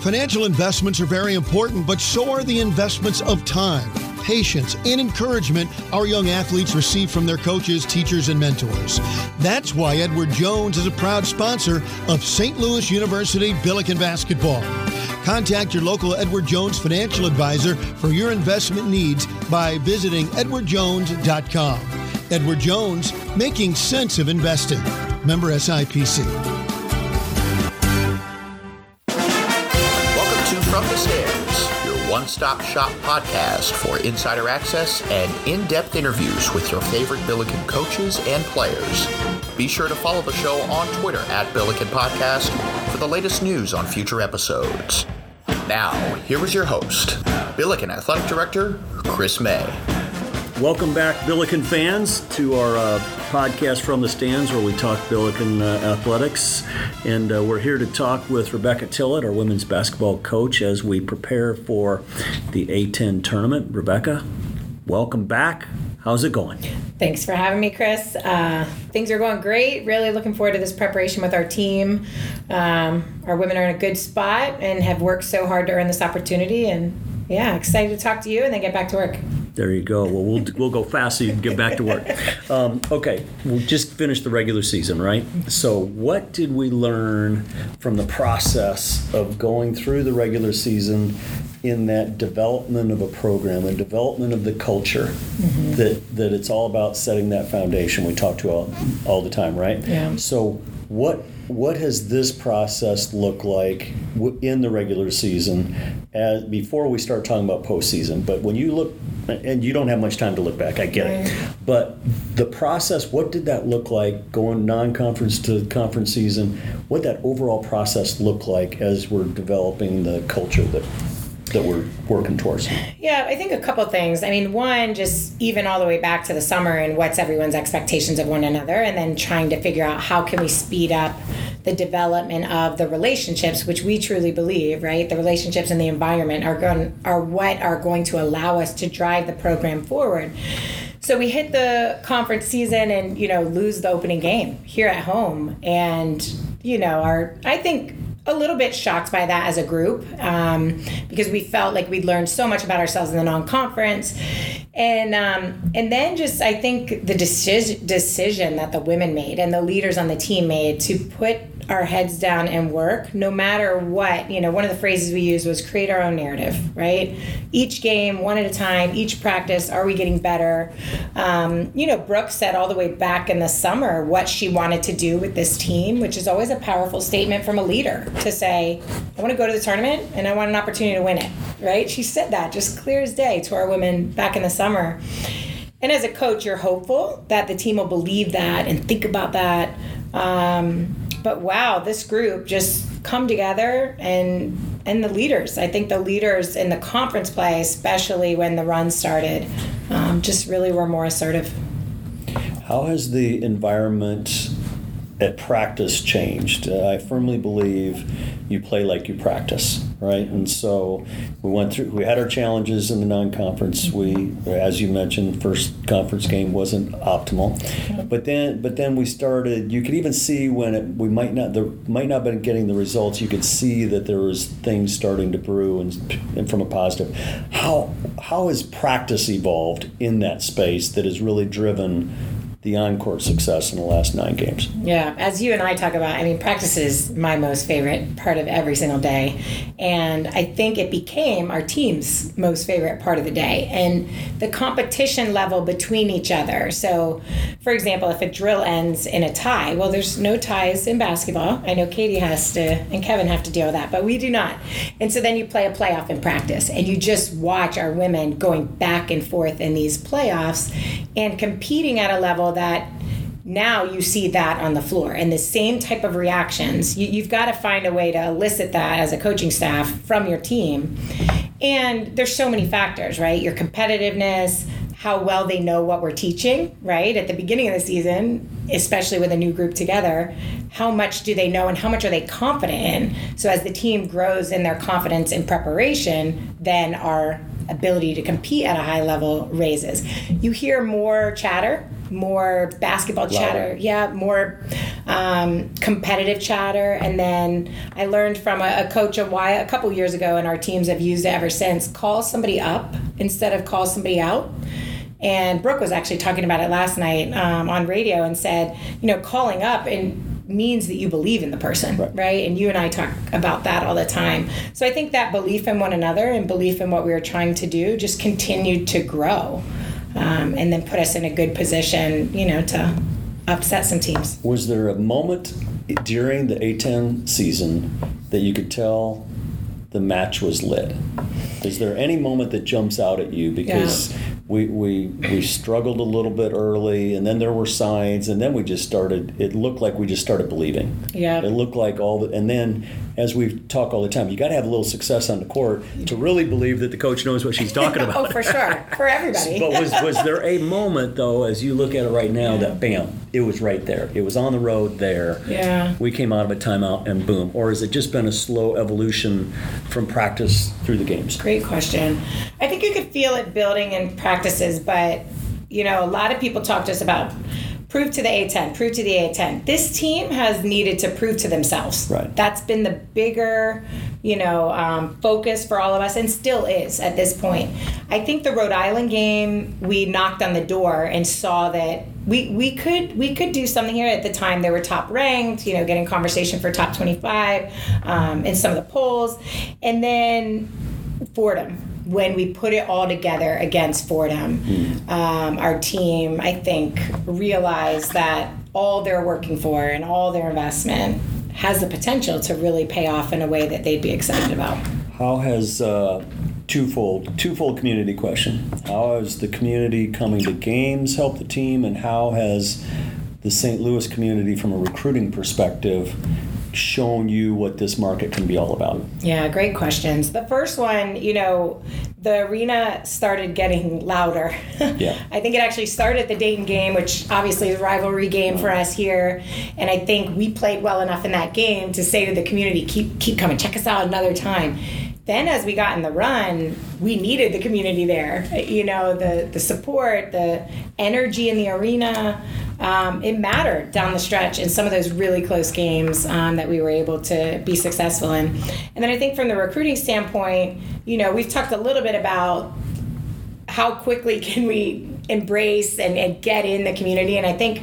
Financial investments are very important, but so are the investments of time, patience, and encouragement our young athletes receive from their coaches, teachers, and mentors. That's why Edward Jones is a proud sponsor of St. Louis University Billiken Basketball. Contact your local Edward Jones financial advisor for your investment needs by visiting edwardjones.com. Edward Jones, making sense of investing. Member SIPC. Stands, your one stop shop podcast for insider access and in depth interviews with your favorite Billiken coaches and players. Be sure to follow the show on Twitter at Billiken Podcast for the latest news on future episodes. Now, here is your host, Billiken Athletic Director Chris May. Welcome back, Billiken fans, to our uh, podcast from the stands where we talk Billiken uh, athletics. And uh, we're here to talk with Rebecca Tillett, our women's basketball coach, as we prepare for the A10 tournament. Rebecca, welcome back. How's it going? Thanks for having me, Chris. Uh, things are going great. Really looking forward to this preparation with our team. Um, our women are in a good spot and have worked so hard to earn this opportunity. And yeah, excited to talk to you and then get back to work. There you go. Well, we'll, we'll go fast so you can get back to work. Um, okay, we'll just finished the regular season, right? So, what did we learn from the process of going through the regular season in that development of a program and development of the culture mm-hmm. that, that it's all about setting that foundation we talk to all, all the time, right? Yeah. So, what what has this process looked like in the regular season as before we start talking about postseason? But when you look, and you don't have much time to look back, I get right. it. But the process, what did that look like going non-conference to conference season? What that overall process look like as we're developing the culture that that we're working towards? Yeah, I think a couple things. I mean, one, just even all the way back to the summer and what's everyone's expectations of one another, and then trying to figure out how can we speed up the development of the relationships, which we truly believe, right? The relationships and the environment are going are what are going to allow us to drive the program forward. So we hit the conference season and you know lose the opening game here at home, and you know our I think a little bit shocked by that as a group um, because we felt like we'd learned so much about ourselves in the non-conference. And um, and then just I think the decision decision that the women made and the leaders on the team made to put our heads down and work no matter what you know one of the phrases we used was create our own narrative right? Each game one at a time each practice are we getting better? Um, you know brooke said all the way back in the summer what she wanted to do with this team which is always a powerful statement from a leader to say i want to go to the tournament and i want an opportunity to win it right? She said that just clear as day to our women back in the summer. And as a coach you're hopeful that the team will believe that and think about that. Um, but wow, this group just come together and and the leaders. I think the leaders in the conference play, especially when the run started, um, just really were more assertive. How has the environment at practice changed? Uh, I firmly believe you play like you practice right? And so we went through. We had our challenges in the non-conference. We, as you mentioned, first conference game wasn't optimal, but then but then we started. You could even see when it, we might not there might not been getting the results. You could see that there was things starting to brew and, and from a positive. How how has practice evolved in that space that has really driven the on-court success in the last nine games. Yeah, as you and I talk about, I mean, practice is my most favorite part of every single day, and I think it became our team's most favorite part of the day, and the competition level between each other. So, for example, if a drill ends in a tie, well, there's no ties in basketball. I know Katie has to and Kevin have to deal with that, but we do not. And so then you play a playoff in practice, and you just watch our women going back and forth in these playoffs and competing at a level that now you see that on the floor and the same type of reactions. You, have got to find a way to elicit that as a coaching staff from your team. And there's so many factors right? Your competitiveness how well they know what we're teaching right? At the beginning of the season especially with a new group together how much do they know and how much are they confident in? So as the team grows in their confidence in preparation then our ability to compete at a high level raises. You hear more chatter more basketball Louder. chatter. Yeah, more um, competitive chatter. And then I learned from a, a coach a while, a couple years ago, and our teams have used it ever since. Call somebody up instead of call somebody out. And Brooke was actually talking about it last night um, on radio and said, you know, calling up and means that you believe in the person, Right. right. And you and I talk about that all the time. So I think that belief in one another and belief in what we were trying to do just continued to grow, um, and then put us in a good position, you know, to upset some teams. Was there a moment during the A10 season that you could tell the match was lit? Is there any moment that jumps out at you? Because we, we, we struggled a little bit early, and then there were signs, and then we just started, it looked like we just started believing. Yeah. It looked like all the, and then as we talk all the time, you got to have a little success on the court to really believe that the coach knows what she's talking about. Oh, for sure, for everybody. But was was there a moment though, as you look at it right now, that bam, it was right there. It was on the road there. Yeah. We came out of a timeout and boom. Or has it just been a slow evolution from practice through the games? Great question. I think you could feel it building in practices, but you know, a lot of people talk to us about prove to the A10, prove to the A10. This team has needed to prove to themselves. Right. That's been the bigger, you know, um, focus for all of us, and still is at this point. I think the Rhode Island game, we knocked on the door and saw that we we could we could do something here. At the time, they were top ranked, you know, getting conversation for top 25 um, in some of the polls, and then Fordham. When we put it all together against Fordham, um, our team, I think, realized that all they're working for and all their investment has the potential to really pay off in a way that they'd be excited about. How has uh, twofold twofold community question? How has the community coming to games helped the team, and how has the St. Louis community, from a recruiting perspective, shown you what this market can be all about? Yeah, great questions. The first one, you know, the arena started getting louder. Yeah. I think it actually started the Dayton game, which obviously is a rivalry game for us here. And I think we played well enough in that game to say to the community, keep keep coming, check us out another time. Then as we got in the run, we needed the community there. You know, the the support, the energy in the arena. Um, it mattered down the stretch in some of those really close games um, that we were able to be successful in. And then I think from the recruiting standpoint, you know, we've talked a little bit about how quickly can we embrace and, and get in the community. And I think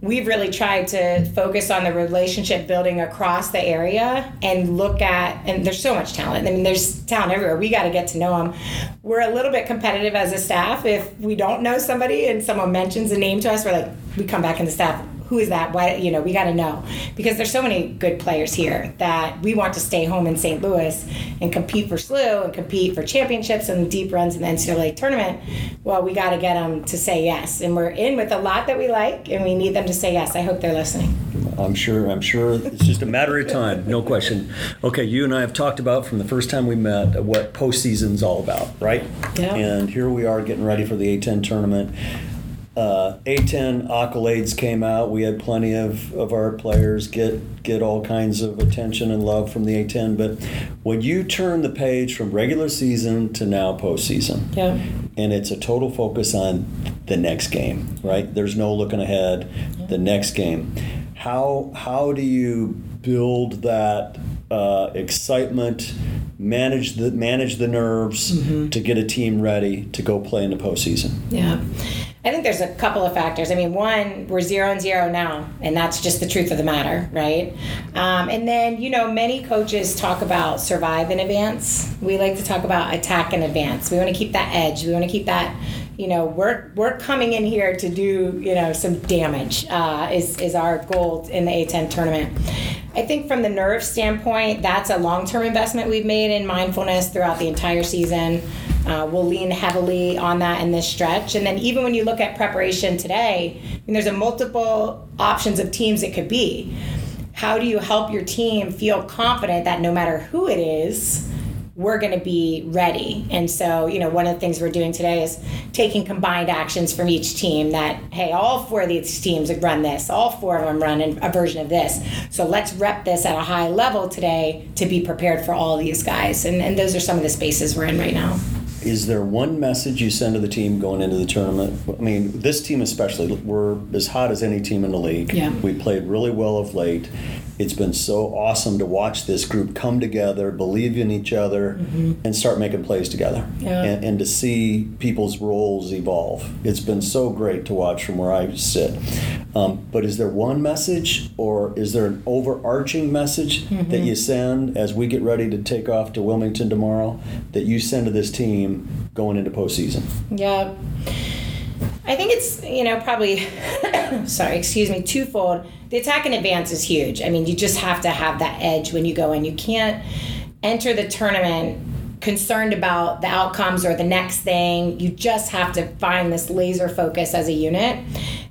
we've really tried to focus on the relationship building across the area and look at and there's so much talent. I mean there's talent everywhere. We got to get to know them we're a little bit competitive as a staff. If we don't know somebody and someone mentions a name to us we're like we come back in the staff who is that why you know we got to know because there's so many good players here that we want to stay home in st louis and compete for SLU and compete for championships and deep runs in the ncaa tournament well we got to get them to say yes and we're in with a lot that we like and we need them to say yes i hope they're listening I'm sure. I'm sure it's just a matter of time, no question. Okay, you and I have talked about from the first time we met what postseason's all about, right? Yeah. And here we are getting ready for the A10 tournament. Uh, A10 accolades came out. We had plenty of, of our players get get all kinds of attention and love from the A10. But when you turn the page from regular season to now postseason, yeah and it's a total focus on the next game, right? There's no looking ahead. The next game. How how do you build that uh, excitement? Manage the manage the nerves to get a team ready to go play in the postseason. Yeah. I think there's a couple of factors. I mean, one, we're zero and zero now, and that's just the truth of the matter, right? Um, and then, you know, many coaches talk about survive in advance. We like to talk about attack in advance. We want to keep that edge. We want to keep that, you know, we're, we're coming in here to do, you know, some damage uh, is, is our goal in the A10 tournament. I think from the nerve standpoint, that's a long term investment we've made in mindfulness throughout the entire season. Uh, we'll lean heavily on that in this stretch. And then even when you look at preparation today, I mean, there's a multiple options of teams it could be. How do you help your team feel confident that no matter who it is, we're going to be ready. And so, you know, one of the things we're doing today is taking combined actions from each team that, hey, all four of these teams run this, all four of them run a version of this. So let's rep this at a high level today to be prepared for all these guys. And, and those are some of the spaces we're in right now. Is there one message you send to the team going into the tournament? I mean, this team especially, we're as hot as any team in the league. Yeah. We played really well of late. It's been so awesome to watch this group come together, believe in each other, and start making plays together. Yeah. And, and to see people's roles evolve. It's been so great to watch from where I sit. Um, but is there one message, or is there an overarching message that you send as we get ready to take off to Wilmington tomorrow that you send to this team going into postseason? Yeah. I think it's, you know, probably, sorry, excuse me, twofold. The attack in advance is huge. I mean, you just have to have that edge when you go in. You can't enter the tournament concerned about the outcomes or the next thing. You just have to find this laser focus as a unit.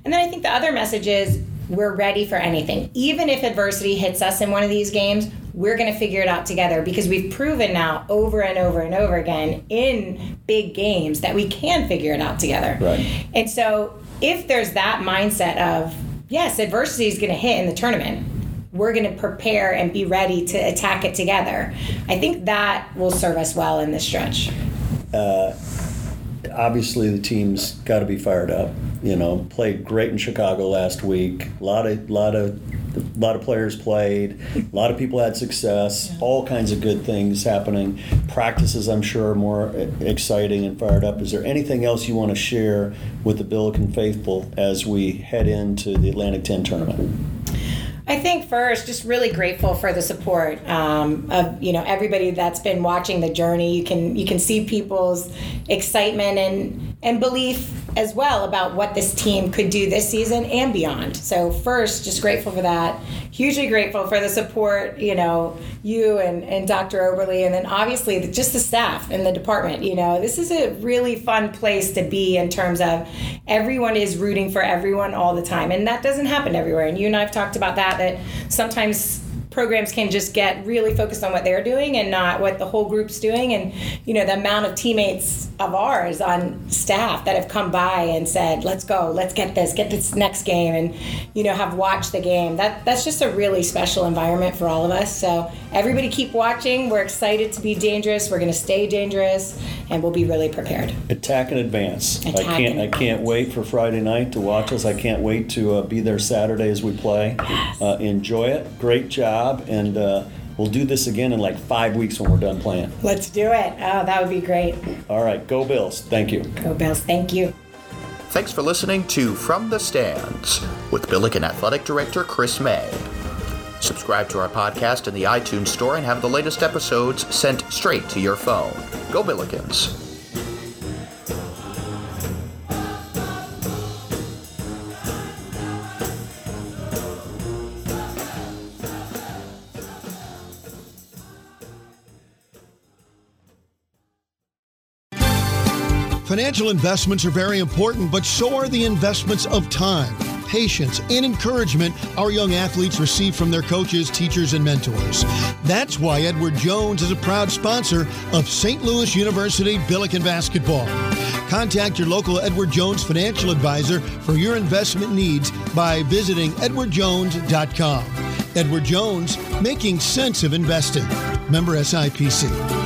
And then I think the other message is we're ready for anything. Even if adversity hits us in one of these games, we're going to figure it out together because we've proven now over and over and over again in big games that we can figure it out together. Right. And so if there's that mindset of, yes, adversity is going to hit in the tournament, we're going to prepare and be ready to attack it together. I think that will serve us well in this stretch. Uh, obviously the team's got to be fired up. You know, played great in Chicago last week. A lot of lot of a lot of players played. A lot of people had success. All kinds of good things happening. Practices, I'm sure, are more exciting and fired up. Is there anything else you want to share with the Billiken faithful as we head into the Atlantic 10 tournament? I think first, just really grateful for the support um, of you know everybody that's been watching the journey. You can you can see people's excitement and and belief as well about what this team could do this season and beyond. So first, just grateful for that. Hugely grateful for the support. You know, you and and Dr. Oberly, and then obviously the, just the staff and the department. You know, this is a really fun place to be in terms of everyone is rooting for everyone all the time, and that doesn't happen everywhere. And you and I've talked about that that sometimes programs can just get really focused on what they're doing and not what the whole group's doing. And you know the amount of teammates of ours on staff that have come by and said let's go let's get this get this next game and you know have watched the game. That that's just a really special environment for all of us. So everybody keep watching. We're excited to be dangerous. We're going to stay dangerous and we'll be really prepared Attack and advance. I can't. and I can't wait for Friday night to watch us. I can't wait to uh, be there Saturday as we play. Uh, enjoy it. Great job, and uh, we'll do this again in like five weeks when we're done playing. let's do it oh that would be great All right, go Bills. Thank you. go bills thank you Thanks for listening to From the Stands with Billiken Athletic Director Chris May. Subscribe to our podcast in the iTunes Store and have the latest episodes sent straight to your phone. Go Billikens! Financial investments are very important, but so are the investments of time, patience, and encouragement our young athletes receive from their coaches, teachers, and mentors. That's why Edward Jones is a proud sponsor of St. Louis University Billiken Basketball. Contact your local Edward Jones financial advisor for your investment needs by visiting edwardjones.com. Edward Jones, making sense of investing. Member SIPC.